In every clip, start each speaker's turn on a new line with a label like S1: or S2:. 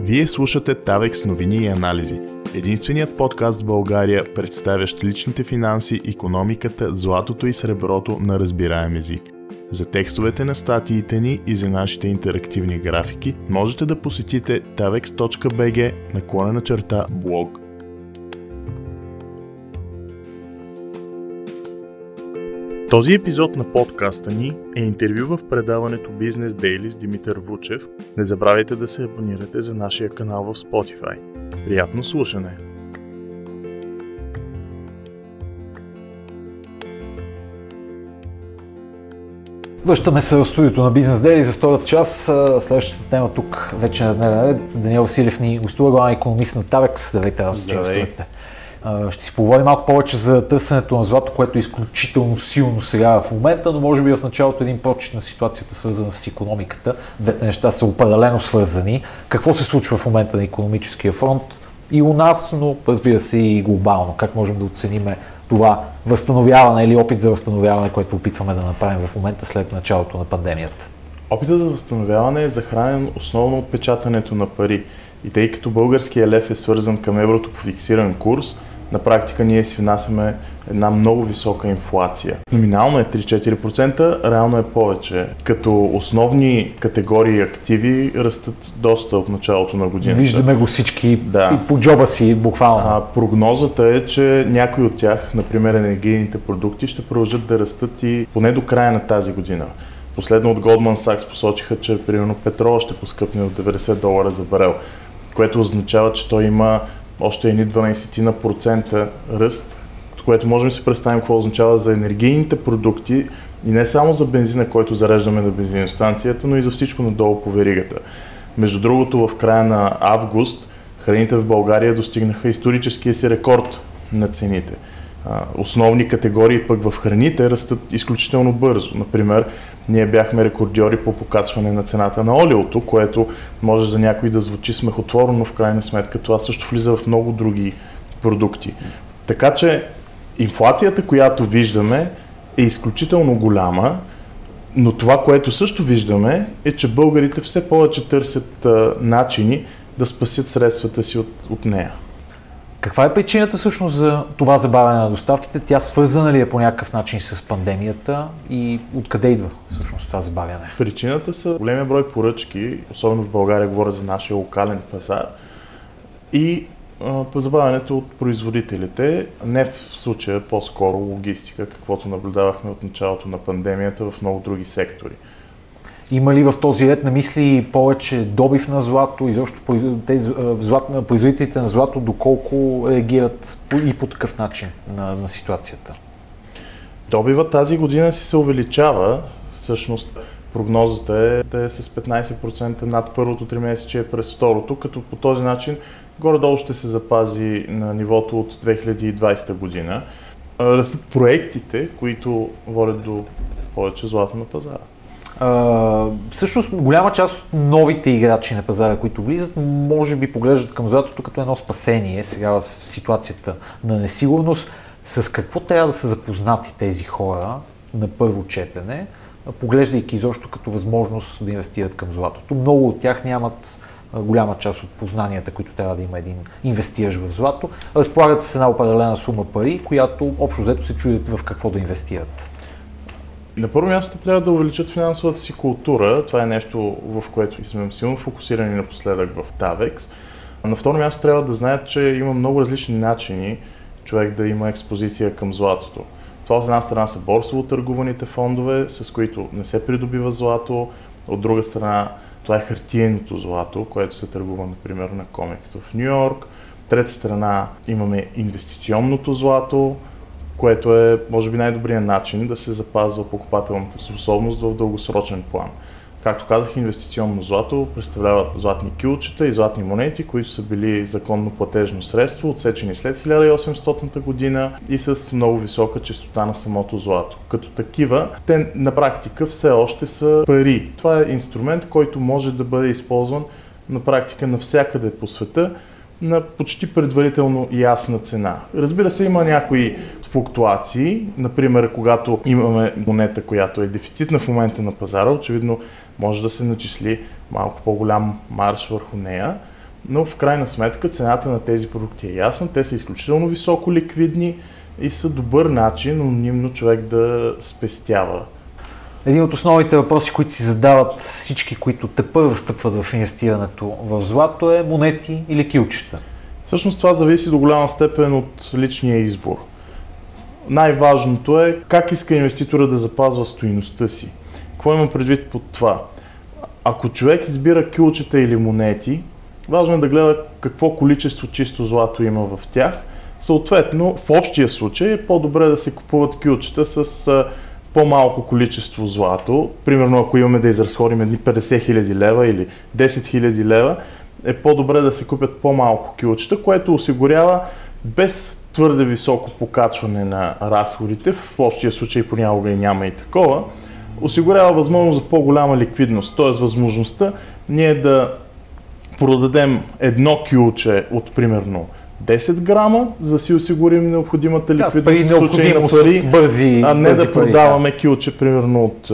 S1: Вие слушате Тавекс новини и анализи. Единственият подкаст в България, представящ личните финанси, економиката, златото и среброто на разбираем език. За текстовете на статиите ни и за нашите интерактивни графики можете да посетите tavex.bg наклона черта блог. Този епизод на подкаста ни е интервю в предаването Business Daily с Димитър Вучев. Не забравяйте да се абонирате за нашия канал в Spotify. Приятно слушане!
S2: Връщаме се в студиото на Бизнес Дели за втората част. Следващата тема тук вече на дневен ред. Даниел Василев ни гостува, главен економист на Тавекс. Здравейте, Здравейте. Ще си поговорим малко повече за търсенето на злато, което е изключително силно сега в момента, но може би в началото един прочит на ситуацията, свързана с економиката. Двете неща са определено свързани. Какво се случва в момента на економическия фронт и у нас, но разбира се и глобално. Как можем да оценим това възстановяване или опит за възстановяване, което опитваме да направим в момента след началото на пандемията?
S1: Опитът за възстановяване е захранен основно от печатането на пари. И тъй като българския лев е свързан към еврото по фиксиран курс, на практика ние си внасяме една много висока инфлация. Номинално е 3-4%, реално е повече. Като основни категории активи растат доста от началото на годината.
S2: Виждаме го всички да. и по джоба си буквално. А,
S1: прогнозата е, че някои от тях, например енергийните продукти, ще продължат да растат и поне до края на тази година. Последно от Goldman Sachs посочиха, че примерно петрола ще поскъпне от 90 долара за барел, което означава, че той има още едни 12 на процента ръст, което можем да си представим какво означава за енергийните продукти и не само за бензина, който зареждаме на бензиностанцията, но и за всичко надолу по веригата. Между другото, в края на август храните в България достигнаха историческия си рекорд на цените основни категории пък в храните растат изключително бързо. Например, ние бяхме рекордьори по покачване на цената на олиото, което може за някой да звучи смехотворно, но в крайна сметка това също влиза в много други продукти. Така че инфлацията, която виждаме, е изключително голяма, но това, което също виждаме, е, че българите все повече търсят а, начини да спасят средствата си от, от нея.
S2: Каква е причината всъщност за това забавяне на доставките? Тя свързана ли е по някакъв начин с пандемията и откъде идва всъщност това забавяне?
S1: Причината са големия брой поръчки, особено в България говоря за нашия локален пазар и по забавянето от производителите, не в случая по-скоро логистика, каквото наблюдавахме от началото на пандемията в много други сектори.
S2: Има ли в този ред на мисли повече добив на злато и защо тези производителите на злато доколко реагират и по такъв начин на, на ситуацията?
S1: Добива тази година си се увеличава. Всъщност прогнозата е да е с 15% над първото три месече през второто, като по този начин горе-долу ще се запази на нивото от 2020 година. Растат проектите, които водят до повече злато на пазара.
S2: Uh, всъщност голяма част от новите играчи на пазара, които влизат, може би поглеждат към златото като едно спасение сега в ситуацията на несигурност. С какво трябва да са запознати тези хора на първо четене, поглеждайки изобщо като възможност да инвестират към златото? Много от тях нямат голяма част от познанията, които трябва да има един инвестиращ в злато. Разполагат с една определена сума пари, която общо взето се чудят в какво да инвестират.
S1: На първо място трябва да увеличат финансовата си култура. Това е нещо, в което сме силно фокусирани напоследък в TAVEX. На второ място трябва да знаят, че има много различни начини човек да има експозиция към златото. Това от една страна са борсово търгуваните фондове, с които не се придобива злато. От друга страна това е хартиеното злато, което се търгува, например, на Комекс в Нью Йорк. Трета страна имаме инвестиционното злато, което е, може би, най-добрият начин да се запазва покупателната способност в дългосрочен план. Както казах, инвестиционно злато представляват златни кюлчета и златни монети, които са били законно платежно средство, отсечени след 1800 година и с много висока частота на самото злато. Като такива, те на практика все още са пари. Това е инструмент, който може да бъде използван на практика навсякъде по света на почти предварително ясна цена. Разбира се, има някои флуктуации, например, когато имаме монета, която е дефицитна в момента на пазара, очевидно може да се начисли малко по-голям марш върху нея, но в крайна сметка цената на тези продукти е ясна, те са изключително високо ликвидни и са добър начин анонимно човек да спестява.
S2: Един от основните въпроси, които си задават всички, които те първо стъпват в инвестирането в злато е монети или килчета.
S1: Всъщност това зависи до голяма степен от личния избор. Най-важното е как иска инвеститора да запазва стоиността си. Какво имам предвид под това? Ако човек избира кюлчета или монети, важно е да гледа какво количество чисто злато има в тях. Съответно, в общия случай е по-добре да се купуват кюлчета с по-малко количество злато. Примерно, ако имаме да изразходим едни 50 000 лева или 10 000 лева, е по-добре да се купят по-малко кюлчета, което осигурява без твърде високо покачване на разходите, в общия случай понякога и няма и такова, осигурява възможност за по-голяма ликвидност, т.е. възможността ние да продадем едно кюлче от примерно 10 грама, за да си осигурим необходимата ликвидност
S2: да, в случай на пари, бързи,
S1: а не
S2: бързи
S1: да продаваме пари, кюлче примерно от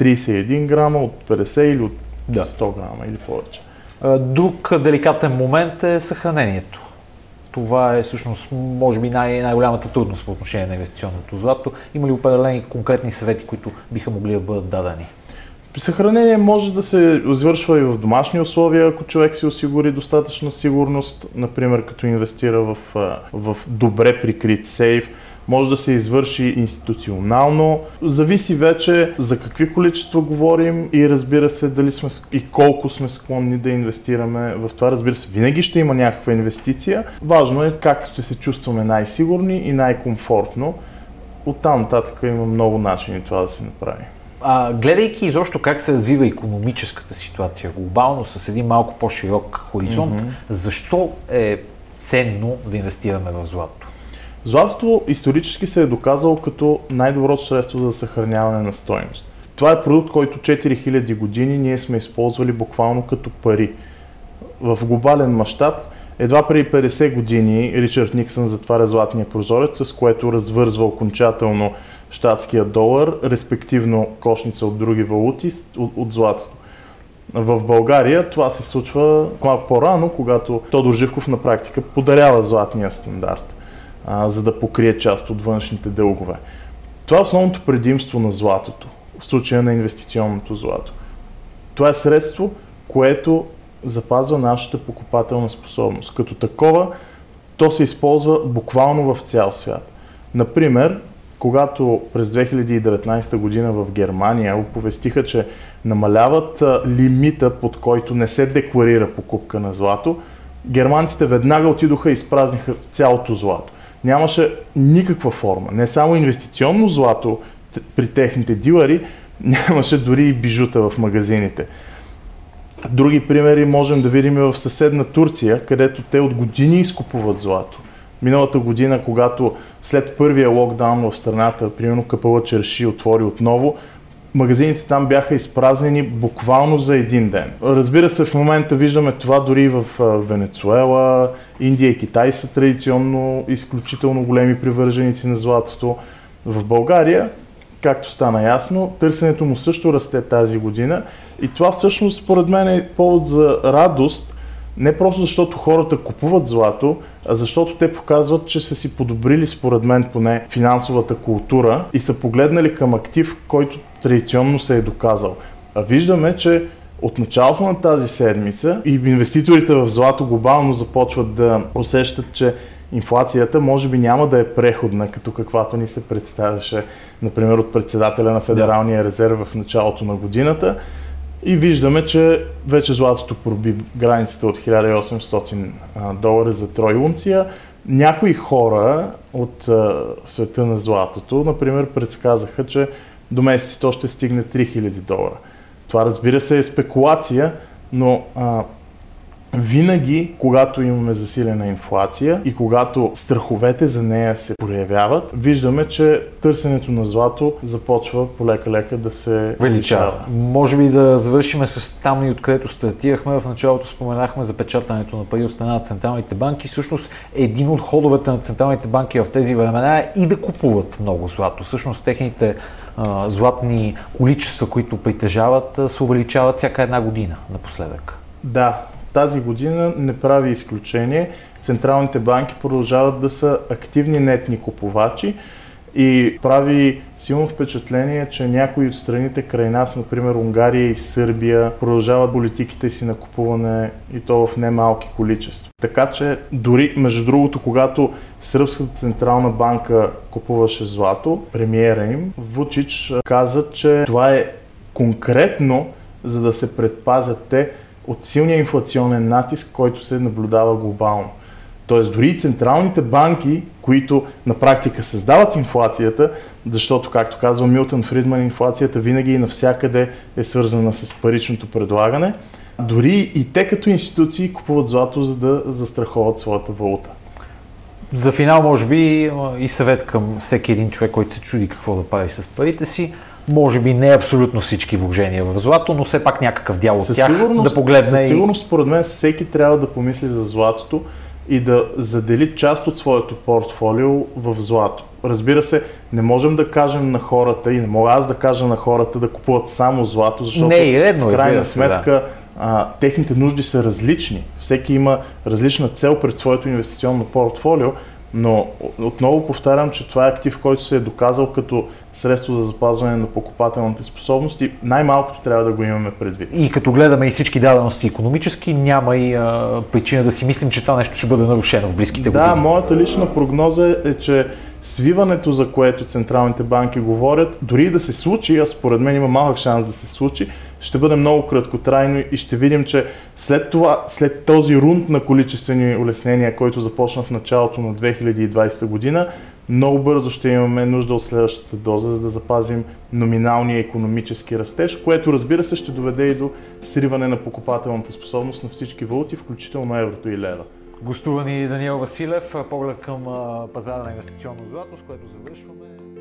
S1: 31 грама, от 50 или от да. 100 грама или повече.
S2: Друг деликатен момент е съхранението. Това е всъщност, може би, най- най-голямата трудност по отношение на инвестиционното злато. Има ли определени конкретни съвети, които биха могли да бъдат дадени?
S1: Съхранение може да се извършва и в домашни условия, ако човек си осигури достатъчна сигурност, например като инвестира в, в добре прикрит сейф. Може да се извърши институционално. Зависи вече за какви количества говорим и разбира се дали сме и колко сме склонни да инвестираме в това. Разбира се, винаги ще има някаква инвестиция. Важно е как ще се чувстваме най-сигурни и най-комфортно. Оттам нататък има много начини това да се направи.
S2: А, гледайки изобщо как се развива економическата ситуация глобално с един малко по-широк хоризонт, mm-hmm. защо е ценно да инвестираме в злато?
S1: Златото исторически се е доказало като най-доброто средство за съхраняване на стоеност. Това е продукт, който 4000 години ние сме използвали буквално като пари. В глобален мащаб едва преди 50 години Ричард Никсън затваря златния прозорец, с което развързва окончателно щатския долар, респективно кошница от други валути от, от златото. В България това се случва малко по-рано, когато Тодор Живков на практика подарява златния стандарт, а, за да покрие част от външните дългове. Това е основното предимство на златото, в случая на инвестиционното злато. Това е средство, което запазва нашата покупателна способност. Като такова, то се използва буквално в цял свят. Например, когато през 2019 година в Германия оповестиха, че намаляват лимита, под който не се декларира покупка на злато, германците веднага отидоха и изпразниха цялото злато. Нямаше никаква форма. Не само инвестиционно злато при техните дилъри, нямаше дори и бижута в магазините. Други примери можем да видим и в съседна Турция, където те от години изкупуват злато. Миналата година, когато след първия локдаун в страната, примерно Капала Черши отвори отново, магазините там бяха изпразнени буквално за един ден. Разбира се, в момента виждаме това дори в Венецуела, Индия и Китай са традиционно изключително големи привърженици на златото. В България, както стана ясно, търсенето му също расте тази година и това всъщност според мен е повод за радост, не просто защото хората купуват злато, а защото те показват, че са си подобрили, според мен поне, финансовата култура и са погледнали към актив, който традиционно се е доказал. А виждаме, че от началото на тази седмица и инвеститорите в злато глобално започват да усещат, че инфлацията може би няма да е преходна, като каквато ни се представяше, например, от председателя на Федералния резерв в началото на годината, и виждаме, че вече златото проби границата от 1800 долара за тройунция. Някои хора от света на златото, например, предсказаха, че до месец то ще стигне 3000 долара. Това разбира се е спекулация, но а, винаги, когато имаме засилена инфлация и когато страховете за нея се проявяват, виждаме, че търсенето на злато започва полека-лека да се
S2: величава. Може би да завършим с там и откъдето стартирахме. В началото споменахме за печатането на пари от страна на централните банки. Всъщност един от ходовете на централните банки в тези времена е и да купуват много злато. Всъщност техните а, златни количества, които притежават, се увеличават всяка една година напоследък.
S1: Да, тази година не прави изключение. Централните банки продължават да са активни нетни купувачи и прави силно впечатление, че някои от страните край нас, например Унгария и Сърбия, продължават политиките си на купуване и то в немалки количества. Така че дори, между другото, когато Сръбската централна банка купуваше злато, премиера им, Вучич каза, че това е конкретно за да се предпазят те от силния инфлационен натиск, който се наблюдава глобално. Тоест дори и централните банки, които на практика създават инфлацията, защото, както казва Милтън Фридман, инфлацията винаги и навсякъде е свързана с паричното предлагане, дори и те като институции купуват злато, за да застраховат своята валута.
S2: За финал, може би, и съвет към всеки един човек, който се чуди какво да прави с парите си може би не абсолютно всички вложения в злато, но все пак някакъв дял от тях да погледне.
S1: Със сигурност, според мен, всеки трябва да помисли за златото и да задели част от своето портфолио в злато. Разбира се, не можем да кажем на хората и не мога аз да кажа на хората да купуват само злато, защото
S2: не, е редно,
S1: в крайна сметка да. а, техните нужди са различни. Всеки има различна цел пред своето инвестиционно портфолио, но отново повтарям, че това е актив, който се е доказал като средство за запазване на покупателните способности. Най-малкото трябва да го имаме предвид.
S2: И като гледаме и всички дадености економически, няма и а, причина да си мислим, че това нещо ще бъде нарушено в близките години.
S1: Да, моята лична прогноза е, че свиването, за което централните банки говорят, дори да се случи, а според мен има малък шанс да се случи, ще бъде много краткотрайно и ще видим, че след това, след този рунд на количествени улеснения, който започна в началото на 2020 година, много бързо ще имаме нужда от следващата доза, за да запазим номиналния економически растеж, което разбира се ще доведе и до сриване на покупателната способност на всички валути, включително еврото и лева.
S2: Гостува ни Даниел Василев, поглед към пазара на инвестиционно злато, с което завършваме.